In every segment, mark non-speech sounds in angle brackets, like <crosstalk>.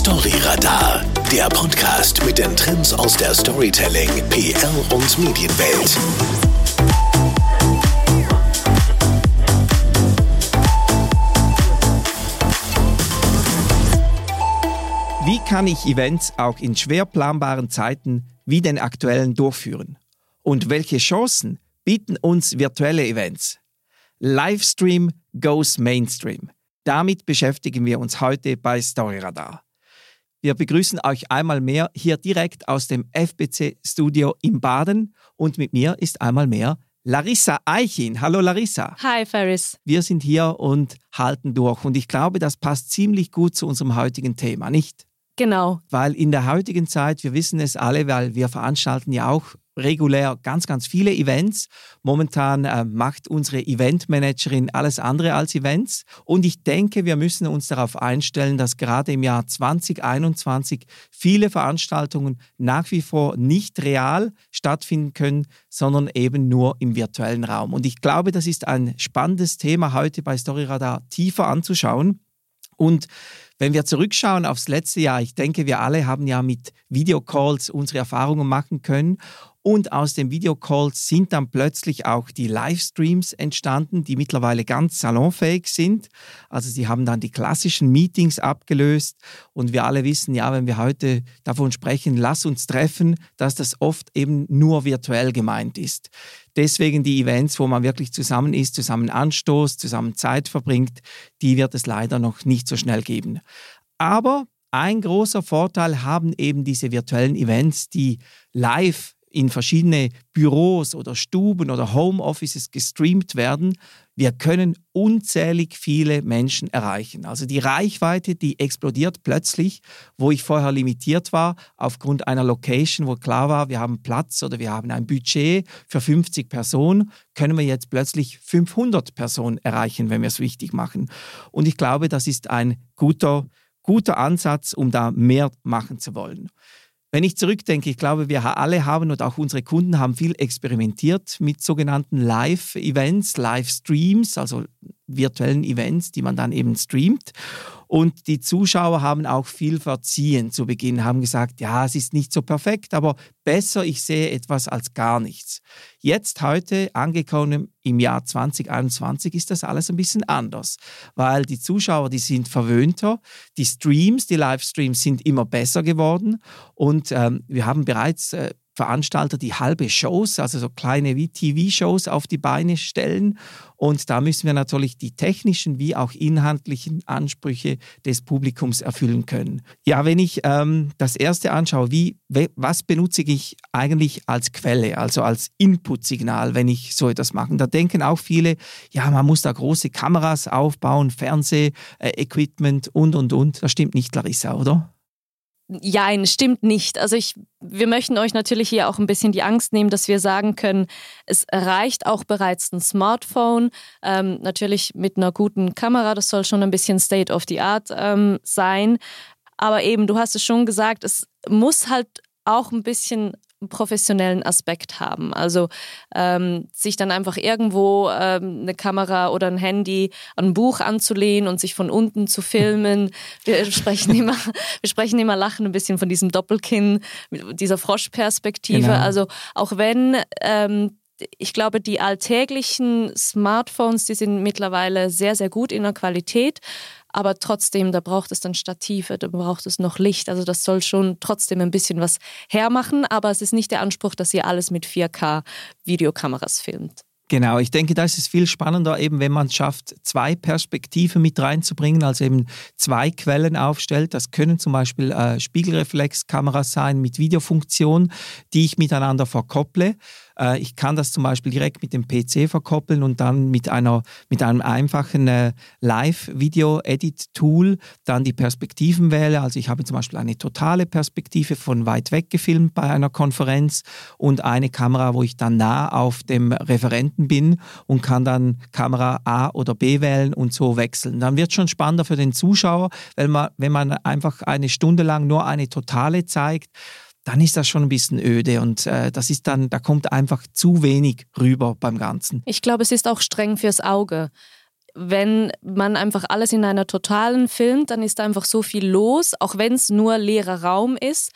Storyradar, der Podcast mit den Trends aus der Storytelling, PR und Medienwelt. Wie kann ich Events auch in schwer planbaren Zeiten wie den aktuellen durchführen? Und welche Chancen bieten uns virtuelle Events? Livestream goes Mainstream. Damit beschäftigen wir uns heute bei Storyradar. Wir begrüßen euch einmal mehr hier direkt aus dem FBC Studio in Baden und mit mir ist einmal mehr Larissa Eichin. Hallo Larissa. Hi Ferris. Wir sind hier und halten durch und ich glaube, das passt ziemlich gut zu unserem heutigen Thema, nicht? Genau. Weil in der heutigen Zeit, wir wissen es alle, weil wir veranstalten ja auch regulär ganz, ganz viele Events. Momentan äh, macht unsere Eventmanagerin alles andere als Events. Und ich denke, wir müssen uns darauf einstellen, dass gerade im Jahr 2021 viele Veranstaltungen nach wie vor nicht real stattfinden können, sondern eben nur im virtuellen Raum. Und ich glaube, das ist ein spannendes Thema heute bei Storyradar tiefer anzuschauen. Und wenn wir zurückschauen aufs letzte Jahr, ich denke, wir alle haben ja mit Videocalls unsere Erfahrungen machen können. Und aus den Videocalls sind dann plötzlich auch die Livestreams entstanden, die mittlerweile ganz salonfähig sind. Also sie haben dann die klassischen Meetings abgelöst. Und wir alle wissen, ja, wenn wir heute davon sprechen, lass uns treffen, dass das oft eben nur virtuell gemeint ist. Deswegen die Events, wo man wirklich zusammen ist, zusammen anstoßt, zusammen Zeit verbringt, die wird es leider noch nicht so schnell geben. Aber ein großer Vorteil haben eben diese virtuellen Events, die live in verschiedene Büros oder Stuben oder Homeoffices gestreamt werden, wir können unzählig viele Menschen erreichen. Also die Reichweite, die explodiert plötzlich, wo ich vorher limitiert war aufgrund einer Location, wo klar war, wir haben Platz oder wir haben ein Budget für 50 Personen, können wir jetzt plötzlich 500 Personen erreichen, wenn wir es wichtig machen. Und ich glaube, das ist ein guter, guter Ansatz, um da mehr machen zu wollen. Wenn ich zurückdenke, ich glaube, wir alle haben und auch unsere Kunden haben viel experimentiert mit sogenannten Live-Events, Live-Streams, also virtuellen Events, die man dann eben streamt. Und die Zuschauer haben auch viel verziehen zu Beginn, haben gesagt, ja, es ist nicht so perfekt, aber besser, ich sehe etwas als gar nichts. Jetzt, heute, angekommen im Jahr 2021, ist das alles ein bisschen anders, weil die Zuschauer, die sind verwöhnter, die Streams, die Livestreams sind immer besser geworden und ähm, wir haben bereits äh, Veranstalter, die halbe Shows, also so kleine wie TV-Shows auf die Beine stellen. Und da müssen wir natürlich die technischen wie auch inhaltlichen Ansprüche des Publikums erfüllen können. Ja, wenn ich ähm, das erste anschaue, wie, was benutze ich eigentlich als Quelle, also als Input-Signal, wenn ich so etwas mache? Da denken auch viele, ja, man muss da große Kameras aufbauen, Fernseh-Equipment und, und, und. Das stimmt nicht, Larissa, oder? Jein, stimmt nicht. Also ich, wir möchten euch natürlich hier auch ein bisschen die Angst nehmen, dass wir sagen können, es reicht auch bereits ein Smartphone, ähm, natürlich mit einer guten Kamera, das soll schon ein bisschen State of the Art ähm, sein. Aber eben, du hast es schon gesagt, es muss halt auch ein bisschen professionellen Aspekt haben. Also ähm, sich dann einfach irgendwo ähm, eine Kamera oder ein Handy an ein Buch anzulehnen und sich von unten zu filmen. Wir sprechen immer, wir sprechen immer lachen ein bisschen von diesem Doppelkinn, dieser Froschperspektive. Genau. Also auch wenn ähm, ich glaube, die alltäglichen Smartphones, die sind mittlerweile sehr, sehr gut in der Qualität aber trotzdem, da braucht es dann Stative, da braucht es noch Licht. Also das soll schon trotzdem ein bisschen was hermachen, aber es ist nicht der Anspruch, dass ihr alles mit 4K Videokameras filmt. Genau, ich denke, da ist es viel spannender, eben wenn man es schafft, zwei Perspektiven mit reinzubringen, also eben zwei Quellen aufstellt. Das können zum Beispiel äh, Spiegelreflexkameras sein mit Videofunktion, die ich miteinander verkopple. Äh, ich kann das zum Beispiel direkt mit dem PC verkoppeln und dann mit, einer, mit einem einfachen äh, Live-Video-Edit-Tool dann die Perspektiven wähle. Also ich habe zum Beispiel eine totale Perspektive von weit weg gefilmt bei einer Konferenz und eine Kamera, wo ich dann nah auf dem Referenten bin und kann dann Kamera A oder B wählen und so wechseln. Dann wird es schon spannender für den Zuschauer, weil man, wenn man einfach eine Stunde lang nur eine totale zeigt, dann ist das schon ein bisschen öde und äh, das ist dann, da kommt einfach zu wenig rüber beim Ganzen. Ich glaube, es ist auch streng fürs Auge. wenn man einfach alles in einer totalen filmt, dann ist da einfach so viel los, auch wenn es nur leerer Raum ist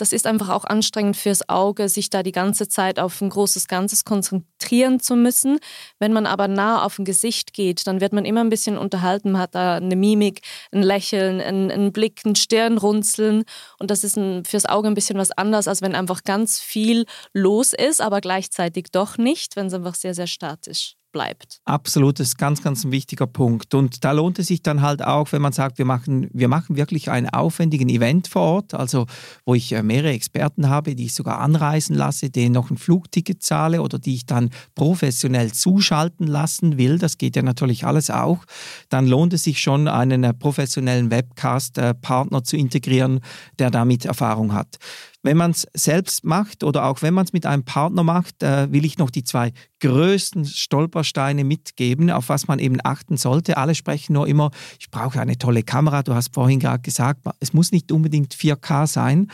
das ist einfach auch anstrengend fürs Auge, sich da die ganze Zeit auf ein großes Ganzes konzentrieren zu müssen. Wenn man aber nah auf ein Gesicht geht, dann wird man immer ein bisschen unterhalten, man hat da eine Mimik, ein Lächeln, einen, einen Blick, ein Stirnrunzeln und das ist ein, fürs Auge ein bisschen was anderes, als wenn einfach ganz viel los ist, aber gleichzeitig doch nicht, wenn es einfach sehr, sehr statisch bleibt. Absolut, das ist ganz, ganz ein wichtiger Punkt. Und da lohnt es sich dann halt auch, wenn man sagt, wir machen, wir machen wirklich einen aufwendigen Event vor Ort, also wo ich äh, mehrere Experten habe, die ich sogar anreisen lasse, denen noch ein Flugticket zahle oder die ich dann professionell zuschalten lassen will. Das geht ja natürlich alles auch. Dann lohnt es sich schon, einen äh, professionellen Webcast-Partner äh, zu integrieren, der damit Erfahrung hat. Wenn man es selbst macht oder auch wenn man es mit einem Partner macht, äh, will ich noch die zwei größten Stolpersteine mitgeben, auf was man eben achten sollte. Alle sprechen nur immer, ich brauche eine tolle Kamera. Du hast vorhin gerade gesagt, es muss nicht unbedingt 4K sein,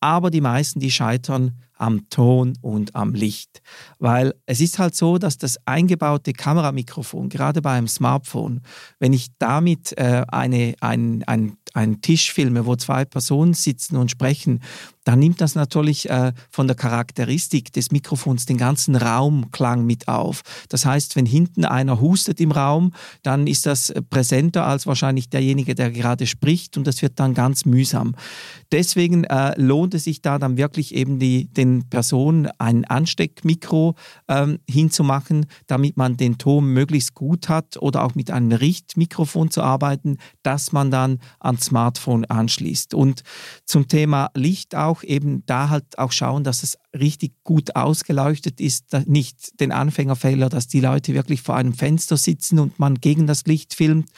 aber die meisten, die scheitern am Ton und am Licht. Weil es ist halt so, dass das eingebaute Kameramikrofon, gerade bei einem Smartphone, wenn ich damit äh, eine, ein, ein, einen Tisch filme, wo zwei Personen sitzen und sprechen, dann nimmt das natürlich äh, von der Charakteristik des Mikrofons den ganzen Raumklang mit auf. Das heißt, wenn hinten einer hustet im Raum, dann ist das präsenter als wahrscheinlich derjenige, der gerade spricht und das wird dann ganz mühsam. Deswegen äh, lohnt es sich da dann wirklich eben die, den Personen ein Ansteckmikro ähm, hinzumachen, damit man den Ton möglichst gut hat oder auch mit einem Richtmikrofon zu arbeiten, das man dann ans Smartphone anschließt. Und zum Thema Licht auch, auch eben da halt auch schauen, dass es richtig gut ausgeleuchtet ist, nicht den Anfängerfehler, dass die Leute wirklich vor einem Fenster sitzen und man gegen das Licht filmt,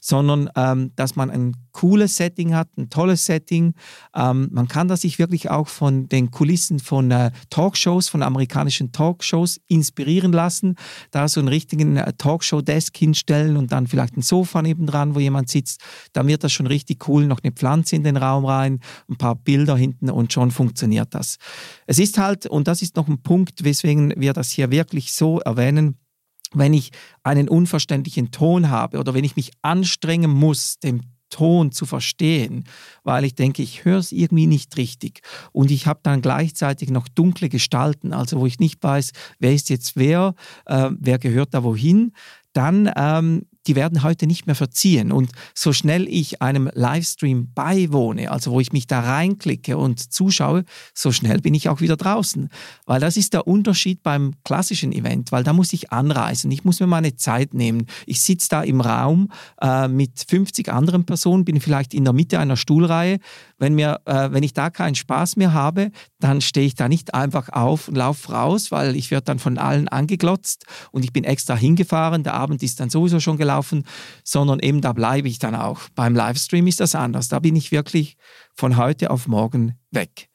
sondern ähm, dass man ein cooles Setting hat, ein tolles Setting. Ähm, man kann das sich wirklich auch von den Kulissen von äh, Talkshows, von amerikanischen Talkshows inspirieren lassen, da so einen richtigen äh, Talkshow-Desk hinstellen und dann vielleicht ein Sofa nebendran, wo jemand sitzt, dann wird das schon richtig cool, noch eine Pflanze in den Raum rein, ein paar Bilder hinten und schon funktioniert das. Es ist halt, und das ist noch ein Punkt, weswegen wir das hier wirklich so erwähnen, wenn ich einen unverständlichen Ton habe oder wenn ich mich anstrengen muss, den Ton zu verstehen, weil ich denke, ich höre es irgendwie nicht richtig. Und ich habe dann gleichzeitig noch dunkle Gestalten, also wo ich nicht weiß, wer ist jetzt wer, äh, wer gehört da wohin, dann ähm, die werden heute nicht mehr verziehen. Und so schnell ich einem Livestream beiwohne, also wo ich mich da reinklicke und zuschaue, so schnell bin ich auch wieder draußen. Weil das ist der Unterschied beim klassischen Event, weil da muss ich anreisen, ich muss mir meine Zeit nehmen. Ich sitze da im Raum äh, mit 50 anderen Personen, bin vielleicht in der Mitte einer Stuhlreihe. Wenn, mir, äh, wenn ich da keinen Spaß mehr habe, dann stehe ich da nicht einfach auf und laufe raus, weil ich werde dann von allen angeglotzt und ich bin extra hingefahren. Der Abend ist dann sowieso schon gelaufen laufen, sondern eben da bleibe ich dann auch. Beim Livestream ist das anders. Da bin ich wirklich von heute auf morgen weg.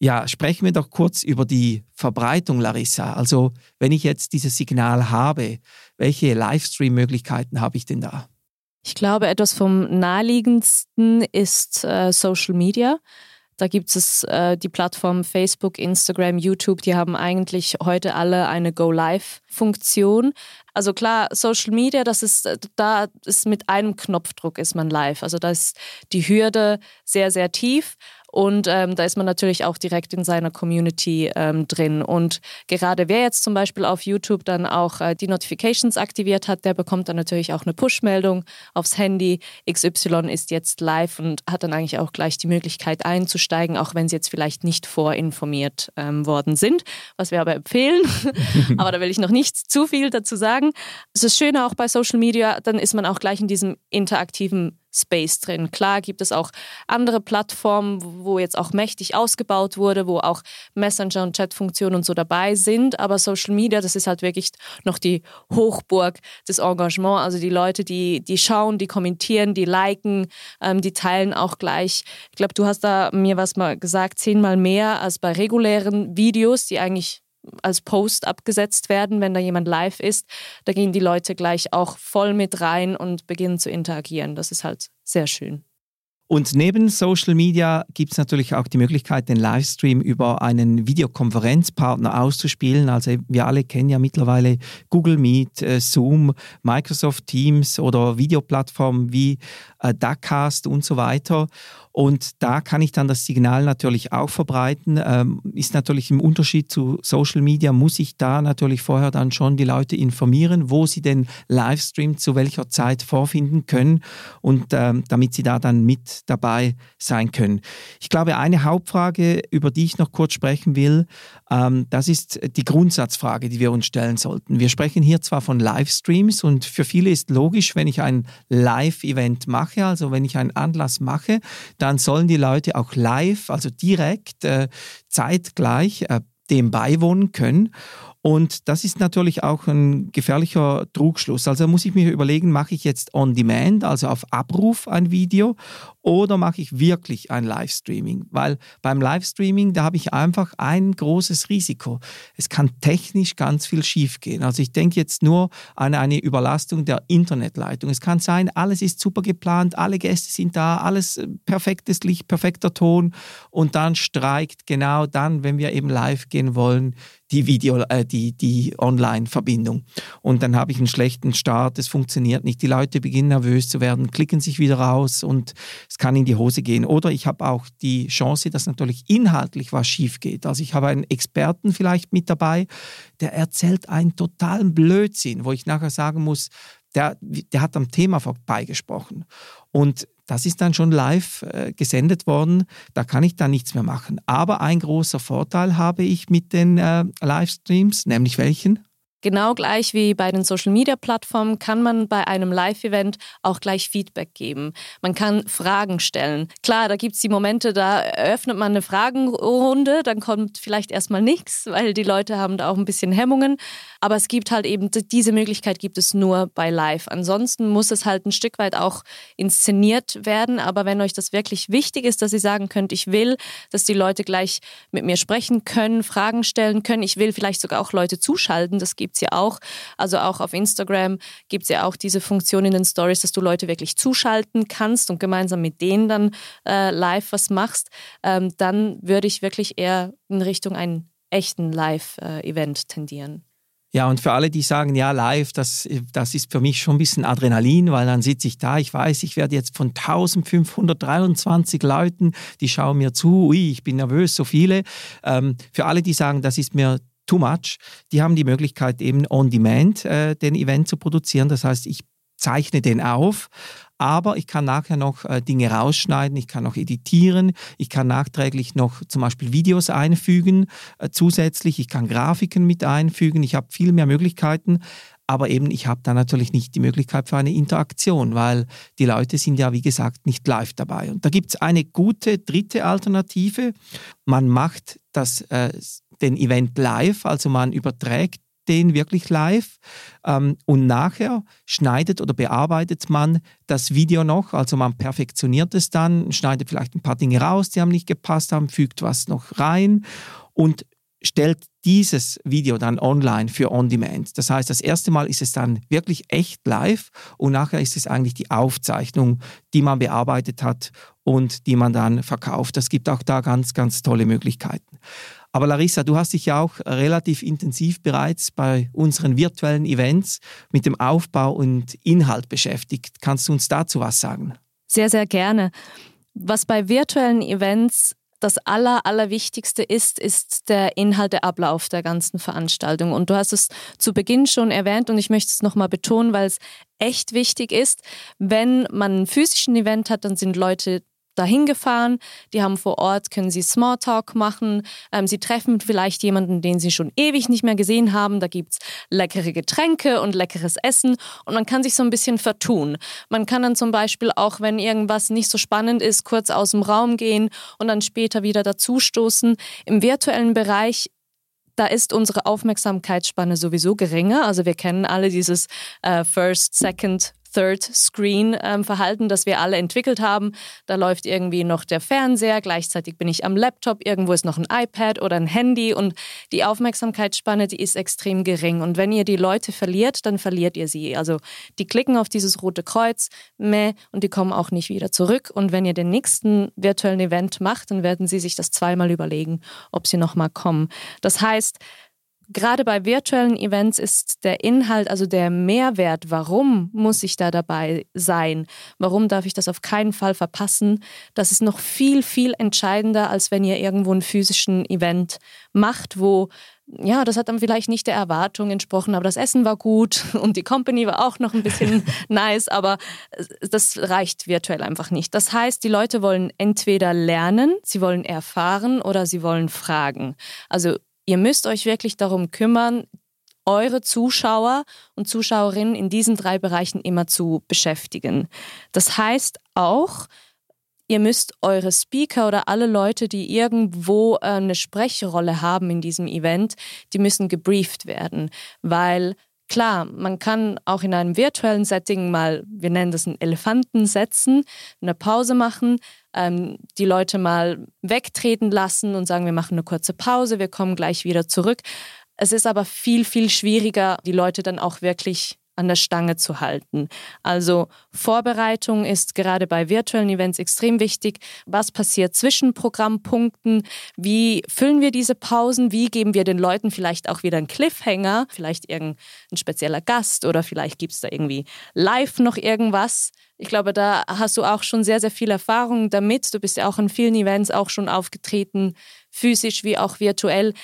Ja, sprechen wir doch kurz über die Verbreitung, Larissa. Also, wenn ich jetzt dieses Signal habe, welche Livestream-Möglichkeiten habe ich denn da? Ich glaube, etwas vom naheliegendsten ist äh, Social Media. Da gibt es äh, die Plattformen Facebook, Instagram, YouTube, die haben eigentlich heute alle eine Go-Live-Funktion. Also klar, Social Media, das ist, äh, da ist mit einem Knopfdruck ist man live. Also da ist die Hürde sehr, sehr tief. Und ähm, da ist man natürlich auch direkt in seiner Community ähm, drin. Und gerade wer jetzt zum Beispiel auf YouTube dann auch äh, die Notifications aktiviert hat, der bekommt dann natürlich auch eine Push-Meldung aufs Handy. XY ist jetzt live und hat dann eigentlich auch gleich die Möglichkeit einzusteigen, auch wenn sie jetzt vielleicht nicht vorinformiert ähm, worden sind, was wir aber empfehlen. <laughs> aber da will ich noch nicht zu viel dazu sagen. Es ist schöner auch bei Social Media, dann ist man auch gleich in diesem interaktiven Space drin. Klar gibt es auch andere Plattformen, wo jetzt auch mächtig ausgebaut wurde, wo auch Messenger und Chatfunktionen und so dabei sind, aber Social Media, das ist halt wirklich noch die Hochburg des Engagements. Also die Leute, die, die schauen, die kommentieren, die liken, ähm, die teilen auch gleich. Ich glaube, du hast da mir was mal gesagt, zehnmal mehr als bei regulären Videos, die eigentlich als Post abgesetzt werden, wenn da jemand live ist. Da gehen die Leute gleich auch voll mit rein und beginnen zu interagieren. Das ist halt sehr schön. Und neben Social Media gibt es natürlich auch die Möglichkeit, den Livestream über einen Videokonferenzpartner auszuspielen. Also wir alle kennen ja mittlerweile Google Meet, äh, Zoom, Microsoft Teams oder Videoplattformen wie äh, Duckcast und so weiter. Und da kann ich dann das Signal natürlich auch verbreiten. Ähm, ist natürlich im Unterschied zu Social Media, muss ich da natürlich vorher dann schon die Leute informieren, wo sie den Livestream zu welcher Zeit vorfinden können und ähm, damit sie da dann mit dabei sein können. Ich glaube, eine Hauptfrage, über die ich noch kurz sprechen will, ähm, das ist die Grundsatzfrage, die wir uns stellen sollten. Wir sprechen hier zwar von Livestreams und für viele ist logisch, wenn ich ein Live-Event mache, also wenn ich einen Anlass mache, dann sollen die Leute auch live, also direkt, äh, zeitgleich äh, dem beiwohnen können. Und das ist natürlich auch ein gefährlicher Trugschluss. Also muss ich mir überlegen, mache ich jetzt on demand, also auf Abruf ein Video, oder mache ich wirklich ein Livestreaming? Weil beim Livestreaming, da habe ich einfach ein großes Risiko. Es kann technisch ganz viel schiefgehen. Also ich denke jetzt nur an eine Überlastung der Internetleitung. Es kann sein, alles ist super geplant, alle Gäste sind da, alles äh, perfektes Licht, perfekter Ton und dann streikt genau dann, wenn wir eben live gehen wollen, die Video, äh, die, die Online-Verbindung. Und dann habe ich einen schlechten Start, es funktioniert nicht, die Leute beginnen nervös zu werden, klicken sich wieder raus und es kann in die Hose gehen. Oder ich habe auch die Chance, dass natürlich inhaltlich was schief geht. Also ich habe einen Experten vielleicht mit dabei, der erzählt einen totalen Blödsinn, wo ich nachher sagen muss, der, der hat am Thema vorbeigesprochen. Und das ist dann schon live äh, gesendet worden. Da kann ich dann nichts mehr machen. Aber ein großer Vorteil habe ich mit den äh, Livestreams, nämlich welchen? Genau gleich wie bei den Social-Media-Plattformen kann man bei einem Live-Event auch gleich Feedback geben. Man kann Fragen stellen. Klar, da gibt es die Momente, da eröffnet man eine Fragenrunde, dann kommt vielleicht erstmal nichts, weil die Leute haben da auch ein bisschen Hemmungen. Aber es gibt halt eben, diese Möglichkeit gibt es nur bei Live. Ansonsten muss es halt ein Stück weit auch inszeniert werden. Aber wenn euch das wirklich wichtig ist, dass ihr sagen könnt, ich will, dass die Leute gleich mit mir sprechen können, Fragen stellen können, ich will vielleicht sogar auch Leute zuschalten, das gibt es ja auch. Also auch auf Instagram gibt es ja auch diese Funktion in den Stories, dass du Leute wirklich zuschalten kannst und gemeinsam mit denen dann äh, live was machst. Ähm, dann würde ich wirklich eher in Richtung einen echten Live-Event äh, tendieren. Ja, und für alle, die sagen, ja, live, das, das ist für mich schon ein bisschen Adrenalin, weil dann sitze ich da, ich weiß, ich werde jetzt von 1523 Leuten, die schauen mir zu, ui, ich bin nervös, so viele. Ähm, für alle, die sagen, das ist mir too much, die haben die Möglichkeit eben on demand äh, den Event zu produzieren. Das heißt, ich zeichne den auf, aber ich kann nachher noch äh, Dinge rausschneiden, ich kann noch editieren, ich kann nachträglich noch zum Beispiel Videos einfügen äh, zusätzlich, ich kann Grafiken mit einfügen, ich habe viel mehr Möglichkeiten, aber eben ich habe da natürlich nicht die Möglichkeit für eine Interaktion, weil die Leute sind ja, wie gesagt, nicht live dabei. Und da gibt es eine gute dritte Alternative. Man macht das äh, den Event live, also man überträgt den wirklich live ähm, und nachher schneidet oder bearbeitet man das Video noch, also man perfektioniert es dann, schneidet vielleicht ein paar Dinge raus, die haben nicht gepasst haben, fügt was noch rein und stellt dieses Video dann online für On-Demand. Das heißt, das erste Mal ist es dann wirklich echt live und nachher ist es eigentlich die Aufzeichnung, die man bearbeitet hat und die man dann verkauft. Es gibt auch da ganz, ganz tolle Möglichkeiten. Aber Larissa, du hast dich ja auch relativ intensiv bereits bei unseren virtuellen Events mit dem Aufbau und Inhalt beschäftigt. Kannst du uns dazu was sagen? Sehr, sehr gerne. Was bei virtuellen Events das Aller, Allerwichtigste ist, ist der Inhalteablauf der ganzen Veranstaltung. Und du hast es zu Beginn schon erwähnt und ich möchte es nochmal betonen, weil es echt wichtig ist. Wenn man einen physischen Event hat, dann sind Leute dahin gefahren, die haben vor Ort, können sie Smalltalk machen, ähm, sie treffen vielleicht jemanden, den sie schon ewig nicht mehr gesehen haben, da gibt es leckere Getränke und leckeres Essen und man kann sich so ein bisschen vertun. Man kann dann zum Beispiel auch, wenn irgendwas nicht so spannend ist, kurz aus dem Raum gehen und dann später wieder dazustoßen. Im virtuellen Bereich da ist unsere Aufmerksamkeitsspanne sowieso geringer. Also wir kennen alle dieses äh, First, Second, Third Screen ähm, Verhalten, das wir alle entwickelt haben. Da läuft irgendwie noch der Fernseher, gleichzeitig bin ich am Laptop, irgendwo ist noch ein iPad oder ein Handy und die Aufmerksamkeitsspanne, die ist extrem gering. Und wenn ihr die Leute verliert, dann verliert ihr sie. Also die klicken auf dieses rote Kreuz, meh, und die kommen auch nicht wieder zurück. Und wenn ihr den nächsten virtuellen Event macht, dann werden sie sich das zweimal überlegen, ob sie nochmal kommen. Das heißt, Gerade bei virtuellen Events ist der Inhalt, also der Mehrwert, warum muss ich da dabei sein? Warum darf ich das auf keinen Fall verpassen? Das ist noch viel, viel entscheidender, als wenn ihr irgendwo einen physischen Event macht, wo ja, das hat dann vielleicht nicht der Erwartung entsprochen, aber das Essen war gut <laughs> und die Company war auch noch ein bisschen <laughs> nice, aber das reicht virtuell einfach nicht. Das heißt, die Leute wollen entweder lernen, sie wollen erfahren oder sie wollen fragen. Also Ihr müsst euch wirklich darum kümmern, eure Zuschauer und Zuschauerinnen in diesen drei Bereichen immer zu beschäftigen. Das heißt auch, ihr müsst eure Speaker oder alle Leute, die irgendwo äh, eine Sprechrolle haben in diesem Event, die müssen gebrieft werden, weil Klar, man kann auch in einem virtuellen Setting mal, wir nennen das einen Elefanten setzen, eine Pause machen, ähm, die Leute mal wegtreten lassen und sagen, wir machen eine kurze Pause, wir kommen gleich wieder zurück. Es ist aber viel, viel schwieriger, die Leute dann auch wirklich an der Stange zu halten. Also Vorbereitung ist gerade bei virtuellen Events extrem wichtig. Was passiert zwischen Programmpunkten? Wie füllen wir diese Pausen? Wie geben wir den Leuten vielleicht auch wieder einen Cliffhanger? Vielleicht irgendein spezieller Gast oder vielleicht gibt es da irgendwie live noch irgendwas. Ich glaube, da hast du auch schon sehr, sehr viel Erfahrung damit. Du bist ja auch an vielen Events auch schon aufgetreten, physisch wie auch virtuell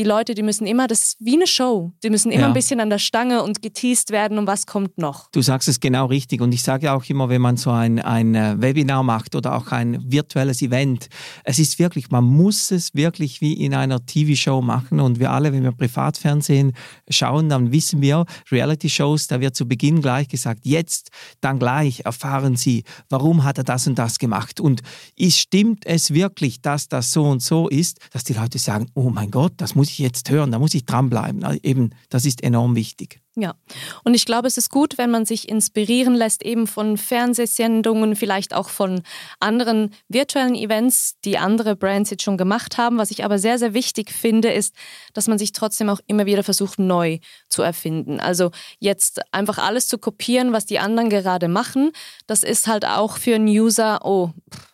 die Leute, die müssen immer, das ist wie eine Show, die müssen immer ja. ein bisschen an der Stange und geteased werden und was kommt noch. Du sagst es genau richtig und ich sage auch immer, wenn man so ein, ein äh, Webinar macht oder auch ein virtuelles Event, es ist wirklich, man muss es wirklich wie in einer TV-Show machen und wir alle, wenn wir Privatfernsehen schauen, dann wissen wir, Reality-Shows, da wird zu Beginn gleich gesagt, jetzt, dann gleich erfahren Sie, warum hat er das und das gemacht und ist, stimmt es wirklich, dass das so und so ist, dass die Leute sagen, oh mein Gott, das muss ich jetzt hören, da muss ich dranbleiben. Also eben, das ist enorm wichtig. Ja, und ich glaube, es ist gut, wenn man sich inspirieren lässt, eben von Fernsehsendungen, vielleicht auch von anderen virtuellen Events, die andere Brands jetzt schon gemacht haben. Was ich aber sehr, sehr wichtig finde, ist, dass man sich trotzdem auch immer wieder versucht, neu zu erfinden. Also jetzt einfach alles zu kopieren, was die anderen gerade machen, das ist halt auch für einen User, oh,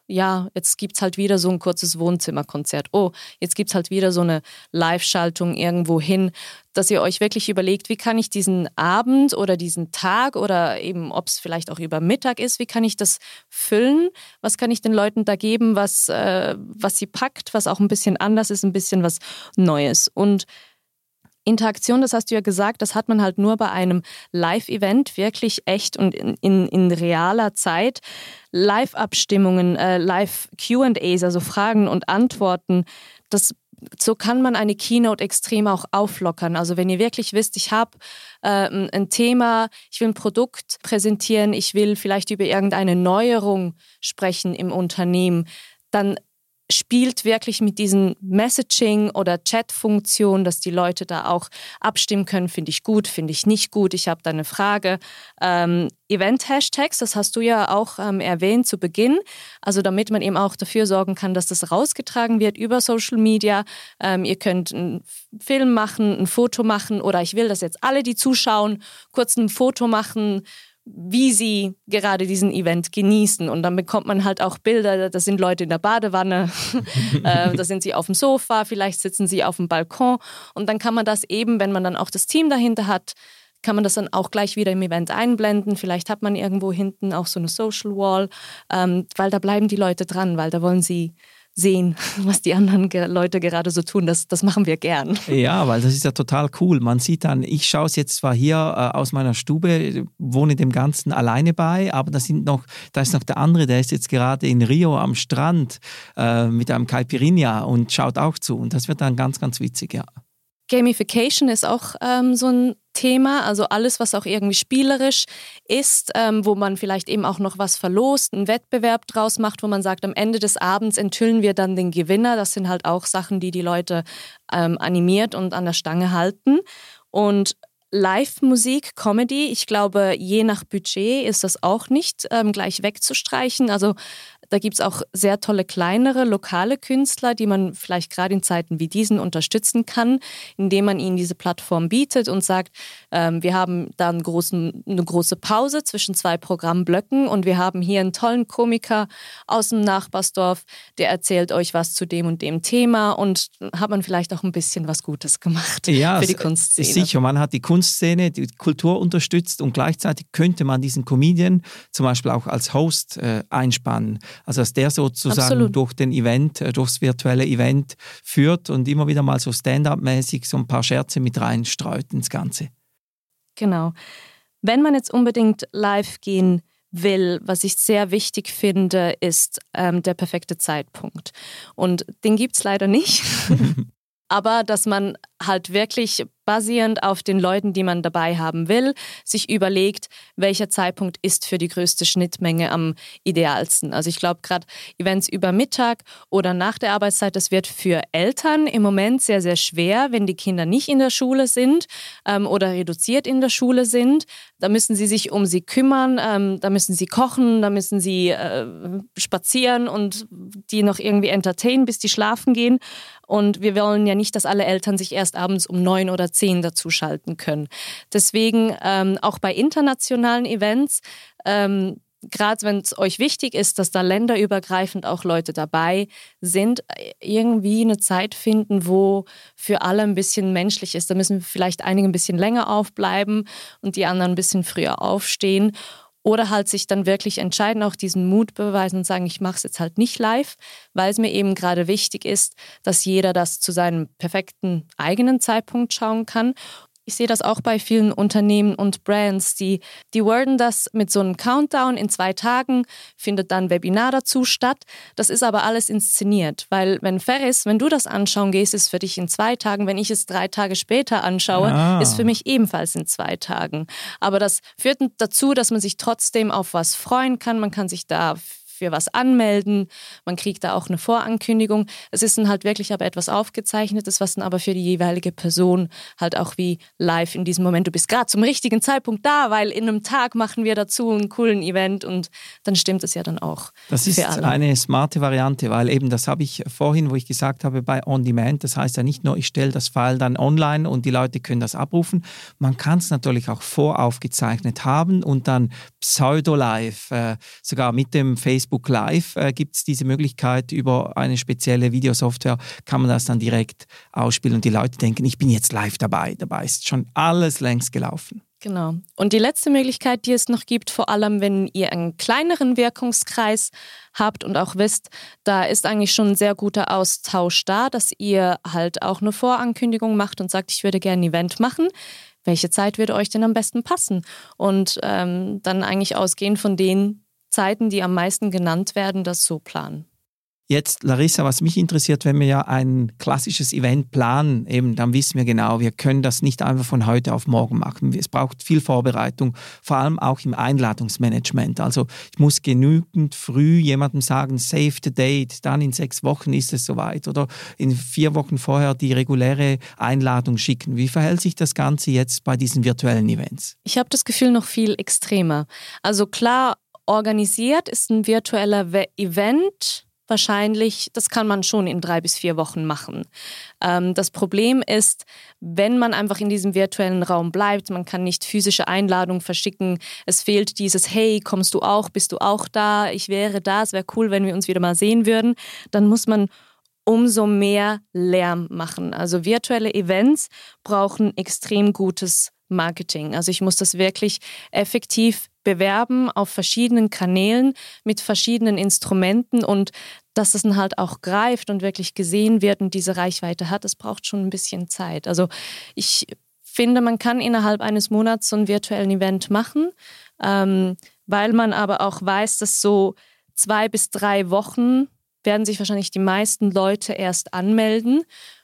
ja, jetzt gibt es halt wieder so ein kurzes Wohnzimmerkonzert. Oh, jetzt gibt es halt wieder so eine Live-Schaltung irgendwo hin, dass ihr euch wirklich überlegt, wie kann ich diesen Abend oder diesen Tag oder eben, ob es vielleicht auch über Mittag ist, wie kann ich das füllen? Was kann ich den Leuten da geben, was, äh, was sie packt, was auch ein bisschen anders ist, ein bisschen was Neues. Und Interaktion, das hast du ja gesagt, das hat man halt nur bei einem Live-Event, wirklich echt und in, in, in realer Zeit. Live-Abstimmungen, äh, Live-QAs, also Fragen und Antworten, das so kann man eine Keynote extrem auch auflockern. Also wenn ihr wirklich wisst, ich habe äh, ein Thema, ich will ein Produkt präsentieren, ich will vielleicht über irgendeine Neuerung sprechen im Unternehmen, dann spielt wirklich mit diesen Messaging- oder Chat-Funktionen, dass die Leute da auch abstimmen können, finde ich gut, finde ich nicht gut, ich habe da eine Frage. Ähm, Event-Hashtags, das hast du ja auch ähm, erwähnt zu Beginn, also damit man eben auch dafür sorgen kann, dass das rausgetragen wird über Social Media. Ähm, ihr könnt einen Film machen, ein Foto machen oder ich will, dass jetzt alle, die zuschauen, kurz ein Foto machen, wie sie gerade diesen Event genießen. Und dann bekommt man halt auch Bilder, da sind Leute in der Badewanne, <laughs> äh, da sind sie auf dem Sofa, vielleicht sitzen sie auf dem Balkon. Und dann kann man das eben, wenn man dann auch das Team dahinter hat, kann man das dann auch gleich wieder im Event einblenden. Vielleicht hat man irgendwo hinten auch so eine Social Wall, ähm, weil da bleiben die Leute dran, weil da wollen sie sehen, was die anderen Leute gerade so tun. Das, das machen wir gern. Ja, weil das ist ja total cool. Man sieht dann, ich schaue es jetzt zwar hier äh, aus meiner Stube, wohne dem Ganzen alleine bei, aber da, sind noch, da ist noch der andere, der ist jetzt gerade in Rio am Strand äh, mit einem Caipirinha und schaut auch zu. Und das wird dann ganz, ganz witzig, ja. Gamification ist auch ähm, so ein Thema, also alles, was auch irgendwie spielerisch ist, ähm, wo man vielleicht eben auch noch was verlost, einen Wettbewerb draus macht, wo man sagt, am Ende des Abends enthüllen wir dann den Gewinner. Das sind halt auch Sachen, die die Leute ähm, animiert und an der Stange halten. Und Live-Musik, Comedy, ich glaube, je nach Budget ist das auch nicht ähm, gleich wegzustreichen. Also da gibt es auch sehr tolle kleinere lokale Künstler, die man vielleicht gerade in Zeiten wie diesen unterstützen kann, indem man ihnen diese Plattform bietet und sagt, ähm, wir haben da einen großen, eine große Pause zwischen zwei Programmblöcken und wir haben hier einen tollen Komiker aus dem Nachbarsdorf, der erzählt euch was zu dem und dem Thema und hat man vielleicht auch ein bisschen was Gutes gemacht ja, für die Kunstszene. Sicher, man hat die Kunstszene, die Kultur unterstützt und gleichzeitig könnte man diesen Comedian zum Beispiel auch als Host äh, einspannen. Also dass der sozusagen Absolut. durch den Event, äh, durchs virtuelle Event führt und immer wieder mal so Stand-up-mäßig so ein paar Scherze mit reinstreut ins Ganze. Genau. Wenn man jetzt unbedingt live gehen will, was ich sehr wichtig finde, ist ähm, der perfekte Zeitpunkt. Und den gibt es leider nicht. <laughs> Aber dass man halt wirklich basierend auf den Leuten, die man dabei haben will, sich überlegt, welcher Zeitpunkt ist für die größte Schnittmenge am idealsten. Also ich glaube gerade Events über Mittag oder nach der Arbeitszeit, das wird für Eltern im Moment sehr, sehr schwer, wenn die Kinder nicht in der Schule sind ähm, oder reduziert in der Schule sind. Da müssen sie sich um sie kümmern, ähm, da müssen sie kochen, da müssen sie äh, spazieren und die noch irgendwie entertainen, bis die schlafen gehen. Und wir wollen ja nicht, dass alle Eltern sich erst abends um neun oder zehn dazuschalten können. Deswegen ähm, auch bei internationalen Events, ähm, gerade wenn es euch wichtig ist, dass da länderübergreifend auch Leute dabei sind, irgendwie eine Zeit finden, wo für alle ein bisschen menschlich ist. Da müssen vielleicht einige ein bisschen länger aufbleiben und die anderen ein bisschen früher aufstehen. Oder halt sich dann wirklich entscheiden, auch diesen Mut beweisen und sagen, ich mache es jetzt halt nicht live, weil es mir eben gerade wichtig ist, dass jeder das zu seinem perfekten eigenen Zeitpunkt schauen kann ich sehe das auch bei vielen Unternehmen und Brands, die, die worden das mit so einem Countdown in zwei Tagen, findet dann ein Webinar dazu statt. Das ist aber alles inszeniert, weil wenn Ferris, wenn du das anschauen gehst, ist für dich in zwei Tagen, wenn ich es drei Tage später anschaue, ah. ist für mich ebenfalls in zwei Tagen. Aber das führt dazu, dass man sich trotzdem auf was freuen kann. Man kann sich da für was anmelden. Man kriegt da auch eine Vorankündigung. Es ist dann halt wirklich aber etwas Aufgezeichnetes, was dann aber für die jeweilige Person halt auch wie live in diesem Moment, du bist gerade zum richtigen Zeitpunkt da, weil in einem Tag machen wir dazu einen coolen Event und dann stimmt es ja dann auch. Das ist eine smarte Variante, weil eben das habe ich vorhin, wo ich gesagt habe, bei On Demand, das heißt ja nicht nur, ich stelle das File dann online und die Leute können das abrufen, man kann es natürlich auch voraufgezeichnet haben und dann pseudo-live, äh, sogar mit dem Facebook Facebook Live äh, gibt es diese Möglichkeit, über eine spezielle Videosoftware kann man das dann direkt ausspielen und die Leute denken, ich bin jetzt live dabei. Dabei ist schon alles längst gelaufen. Genau. Und die letzte Möglichkeit, die es noch gibt, vor allem wenn ihr einen kleineren Wirkungskreis habt und auch wisst, da ist eigentlich schon ein sehr guter Austausch da, dass ihr halt auch eine Vorankündigung macht und sagt, ich würde gerne ein Event machen. Welche Zeit würde euch denn am besten passen? Und ähm, dann eigentlich ausgehend von den Zeiten, die am meisten genannt werden, das so planen. Jetzt, Larissa, was mich interessiert, wenn wir ja ein klassisches Event planen, eben, dann wissen wir genau, wir können das nicht einfach von heute auf morgen machen. Es braucht viel Vorbereitung, vor allem auch im Einladungsmanagement. Also ich muss genügend früh jemandem sagen, save the date, dann in sechs Wochen ist es soweit oder in vier Wochen vorher die reguläre Einladung schicken. Wie verhält sich das Ganze jetzt bei diesen virtuellen Events? Ich habe das Gefühl noch viel extremer. Also klar, organisiert ist ein virtueller Event. Wahrscheinlich, das kann man schon in drei bis vier Wochen machen. Ähm, das Problem ist, wenn man einfach in diesem virtuellen Raum bleibt, man kann nicht physische Einladungen verschicken, es fehlt dieses, hey, kommst du auch, bist du auch da, ich wäre da, es wäre cool, wenn wir uns wieder mal sehen würden, dann muss man umso mehr Lärm machen. Also virtuelle Events brauchen extrem gutes Marketing. Also ich muss das wirklich effektiv bewerben auf verschiedenen Kanälen mit verschiedenen Instrumenten und dass es dann halt auch greift und wirklich gesehen wird und diese Reichweite hat, das braucht schon ein bisschen Zeit. Also ich finde, man kann innerhalb eines Monats so einen virtuellen Event machen, ähm, weil man aber auch weiß, dass so zwei bis drei Wochen werden sich wahrscheinlich die meisten Leute erst anmelden.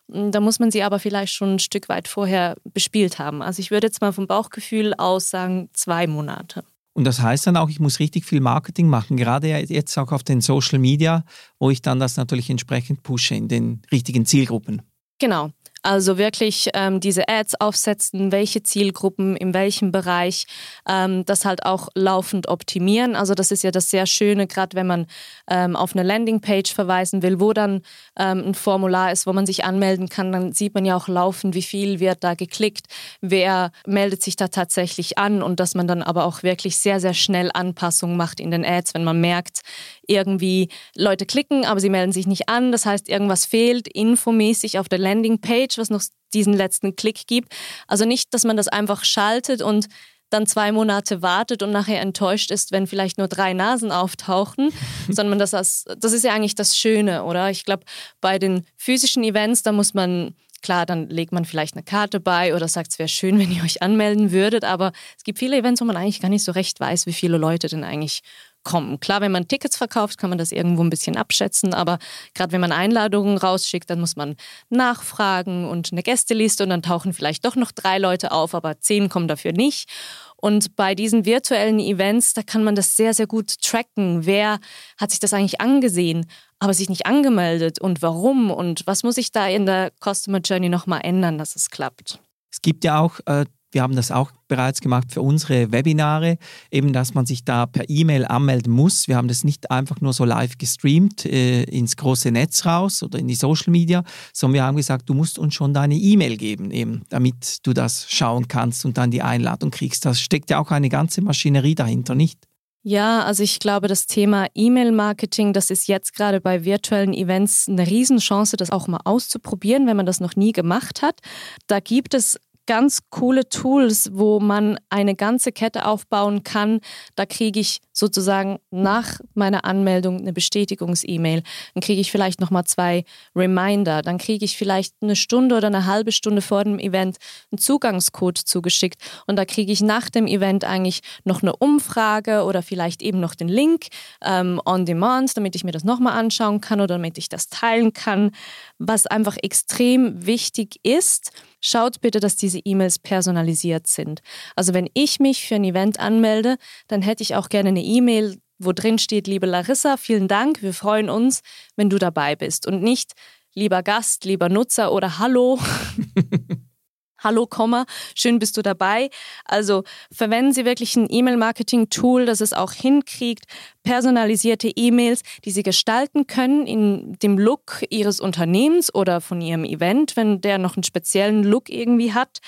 Da muss man sie aber vielleicht schon ein Stück weit vorher bespielt haben. Also ich würde jetzt mal vom Bauchgefühl aus sagen, zwei Monate. Und das heißt dann auch, ich muss richtig viel Marketing machen, gerade jetzt auch auf den Social Media, wo ich dann das natürlich entsprechend pushe in den richtigen Zielgruppen. Genau. Also wirklich ähm, diese Ads aufsetzen, welche Zielgruppen, in welchem Bereich, ähm, das halt auch laufend optimieren. Also das ist ja das sehr Schöne, gerade wenn man ähm, auf eine Landingpage verweisen will, wo dann ähm, ein Formular ist, wo man sich anmelden kann, dann sieht man ja auch laufend, wie viel wird da geklickt, wer meldet sich da tatsächlich an und dass man dann aber auch wirklich sehr, sehr schnell Anpassungen macht in den Ads, wenn man merkt, irgendwie Leute klicken, aber sie melden sich nicht an. Das heißt, irgendwas fehlt infomäßig auf der Landingpage, was noch diesen letzten Klick gibt. Also nicht, dass man das einfach schaltet und dann zwei Monate wartet und nachher enttäuscht ist, wenn vielleicht nur drei Nasen auftauchen, <laughs> sondern das, das ist ja eigentlich das Schöne, oder? Ich glaube, bei den physischen Events, da muss man Klar, dann legt man vielleicht eine Karte bei oder sagt, es wäre schön, <laughs> wenn ihr euch anmelden würdet. Aber es gibt viele Events, wo man eigentlich gar nicht so recht weiß, wie viele Leute denn eigentlich kommen. Klar, wenn man Tickets verkauft, kann man das irgendwo ein bisschen abschätzen, aber gerade wenn man Einladungen rausschickt, dann muss man nachfragen und eine Gästeliste und dann tauchen vielleicht doch noch drei Leute auf, aber zehn kommen dafür nicht. Und bei diesen virtuellen Events, da kann man das sehr, sehr gut tracken. Wer hat sich das eigentlich angesehen, aber sich nicht angemeldet und warum und was muss ich da in der Customer Journey nochmal ändern, dass es klappt? Es gibt ja auch äh, wir haben das auch bereits gemacht für unsere Webinare, eben dass man sich da per E-Mail anmelden muss. Wir haben das nicht einfach nur so live gestreamt äh, ins große Netz raus oder in die Social Media, sondern wir haben gesagt, du musst uns schon deine E-Mail geben, eben, damit du das schauen kannst und dann die Einladung kriegst. Da steckt ja auch eine ganze Maschinerie dahinter, nicht? Ja, also ich glaube, das Thema E-Mail-Marketing, das ist jetzt gerade bei virtuellen Events eine Riesenchance, das auch mal auszuprobieren, wenn man das noch nie gemacht hat. Da gibt es ganz coole Tools, wo man eine ganze Kette aufbauen kann. Da kriege ich sozusagen nach meiner Anmeldung eine Bestätigungs-E-Mail. Dann kriege ich vielleicht nochmal zwei Reminder. Dann kriege ich vielleicht eine Stunde oder eine halbe Stunde vor dem Event einen Zugangscode zugeschickt. Und da kriege ich nach dem Event eigentlich noch eine Umfrage oder vielleicht eben noch den Link ähm, on demand, damit ich mir das nochmal anschauen kann oder damit ich das teilen kann. Was einfach extrem wichtig ist, schaut bitte, dass diese E-Mails personalisiert sind. Also wenn ich mich für ein Event anmelde, dann hätte ich auch gerne eine E-Mail, wo drin steht, liebe Larissa, vielen Dank, wir freuen uns, wenn du dabei bist und nicht lieber Gast, lieber Nutzer oder Hallo. <laughs> Hallo, Komma, schön bist du dabei. Also verwenden Sie wirklich ein E-Mail-Marketing-Tool, das es auch hinkriegt, personalisierte E-Mails, die Sie gestalten können in dem Look Ihres Unternehmens oder von Ihrem Event, wenn der noch einen speziellen Look irgendwie hat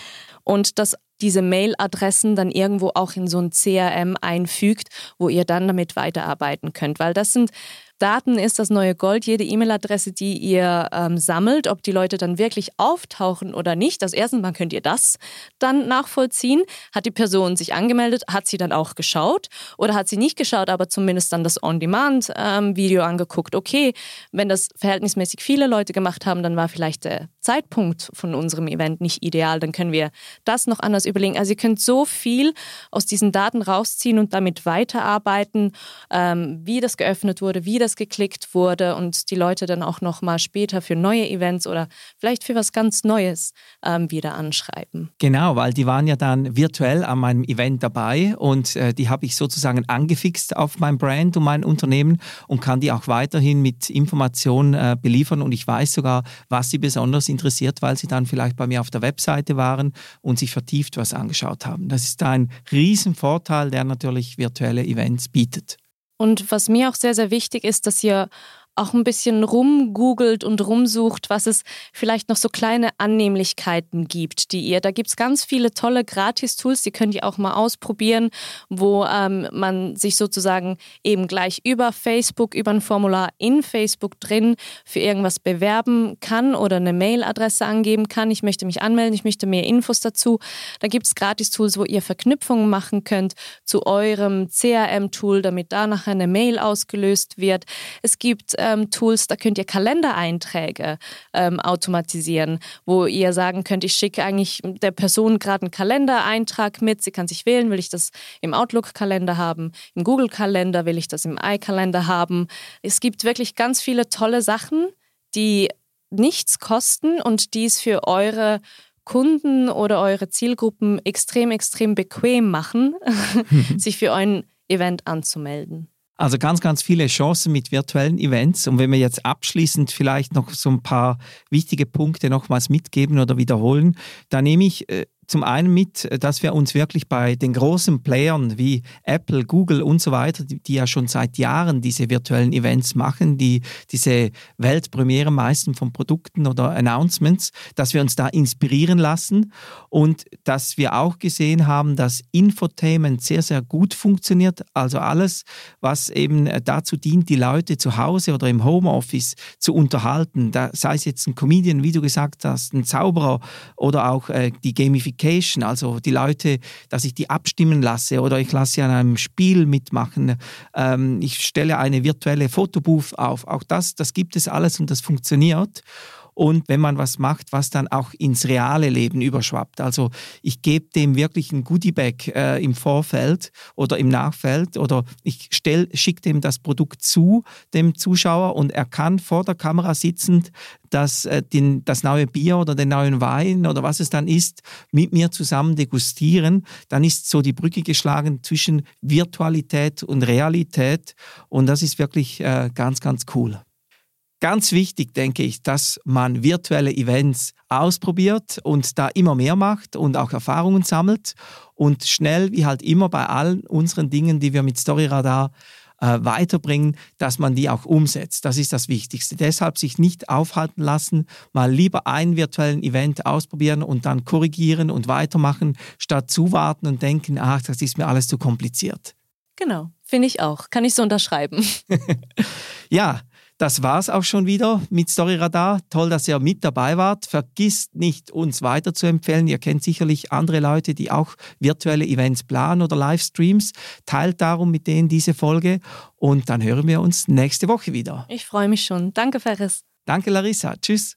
und das diese Mail-Adressen dann irgendwo auch in so ein CRM einfügt, wo ihr dann damit weiterarbeiten könnt. Weil das sind Daten ist das neue Gold. Jede E-Mail-Adresse, die ihr ähm, sammelt, ob die Leute dann wirklich auftauchen oder nicht. Das erste Mal könnt ihr das dann nachvollziehen. Hat die Person sich angemeldet? Hat sie dann auch geschaut? Oder hat sie nicht geschaut, aber zumindest dann das On-Demand-Video ähm, angeguckt? Okay, wenn das verhältnismäßig viele Leute gemacht haben, dann war vielleicht der Zeitpunkt von unserem Event nicht ideal. Dann können wir das noch anders überlegen. Also ihr könnt so viel aus diesen Daten rausziehen und damit weiterarbeiten, ähm, wie das geöffnet wurde, wie das das geklickt wurde und die Leute dann auch noch mal später für neue Events oder vielleicht für was ganz Neues ähm, wieder anschreiben. Genau, weil die waren ja dann virtuell an meinem Event dabei und äh, die habe ich sozusagen angefixt auf mein Brand und mein Unternehmen und kann die auch weiterhin mit Informationen äh, beliefern und ich weiß sogar, was sie besonders interessiert, weil sie dann vielleicht bei mir auf der Webseite waren und sich vertieft was angeschaut haben. Das ist ein Riesenvorteil, der natürlich virtuelle Events bietet. Und was mir auch sehr, sehr wichtig ist, dass ihr auch ein bisschen rumgoogelt und rumsucht, was es vielleicht noch so kleine Annehmlichkeiten gibt, die ihr. Da gibt es ganz viele tolle Gratis-Tools, die könnt ihr auch mal ausprobieren, wo ähm, man sich sozusagen eben gleich über Facebook, über ein Formular in Facebook drin für irgendwas bewerben kann oder eine Mailadresse angeben kann. Ich möchte mich anmelden, ich möchte mehr Infos dazu. Da gibt es Gratis-Tools, wo ihr Verknüpfungen machen könnt zu eurem CRM-Tool, damit da nachher eine Mail ausgelöst wird. Es gibt ähm, Tools, da könnt ihr Kalendereinträge ähm, automatisieren, wo ihr sagen könnt, ich schicke eigentlich der Person gerade einen Kalendereintrag mit. Sie kann sich wählen, will ich das im Outlook-Kalender haben, im Google-Kalender, will ich das im iCalendar haben. Es gibt wirklich ganz viele tolle Sachen, die nichts kosten und die es für eure Kunden oder eure Zielgruppen extrem, extrem bequem machen, <laughs> <laughs> sich für ein Event anzumelden. Also ganz, ganz viele Chancen mit virtuellen Events. Und wenn wir jetzt abschließend vielleicht noch so ein paar wichtige Punkte nochmals mitgeben oder wiederholen, da nehme ich äh, zum einen mit, dass wir uns wirklich bei den großen Playern wie Apple, Google und so weiter, die, die ja schon seit Jahren diese virtuellen Events machen, die diese Weltpremiere meisten von Produkten oder Announcements, dass wir uns da inspirieren lassen und dass wir auch gesehen haben, dass Infotainment sehr, sehr gut funktioniert. Also alles, was eben dazu dient, die Leute zu Hause oder im Homeoffice zu unterhalten, da, sei es jetzt ein Comedian, wie du gesagt hast, ein Zauberer oder auch äh, die Gamification Gamification, also die Leute, dass ich die abstimmen lasse oder ich lasse an einem Spiel mitmachen. Ähm, ich stelle eine virtuelle Fotobooth auf. Auch das, das gibt es alles und das funktioniert und wenn man was macht, was dann auch ins reale Leben überschwappt. Also ich gebe dem wirklich ein Goodiebag äh, im Vorfeld oder im Nachfeld oder ich schicke dem das Produkt zu, dem Zuschauer, und er kann vor der Kamera sitzend das, äh, den, das neue Bier oder den neuen Wein oder was es dann ist, mit mir zusammen degustieren. Dann ist so die Brücke geschlagen zwischen Virtualität und Realität und das ist wirklich äh, ganz, ganz cool. Ganz wichtig, denke ich, dass man virtuelle Events ausprobiert und da immer mehr macht und auch Erfahrungen sammelt und schnell, wie halt immer bei allen unseren Dingen, die wir mit Storyradar äh, weiterbringen, dass man die auch umsetzt. Das ist das Wichtigste. Deshalb sich nicht aufhalten lassen, mal lieber ein virtuellen Event ausprobieren und dann korrigieren und weitermachen, statt zuwarten und denken, ach, das ist mir alles zu kompliziert. Genau, finde ich auch. Kann ich so unterschreiben. <laughs> ja, das war's auch schon wieder mit Storyradar. Toll, dass ihr mit dabei wart. Vergisst nicht, uns weiter zu empfehlen. Ihr kennt sicherlich andere Leute, die auch virtuelle Events planen oder Livestreams. Teilt darum mit denen diese Folge und dann hören wir uns nächste Woche wieder. Ich freue mich schon. Danke, Ferris. Danke, Larissa. Tschüss.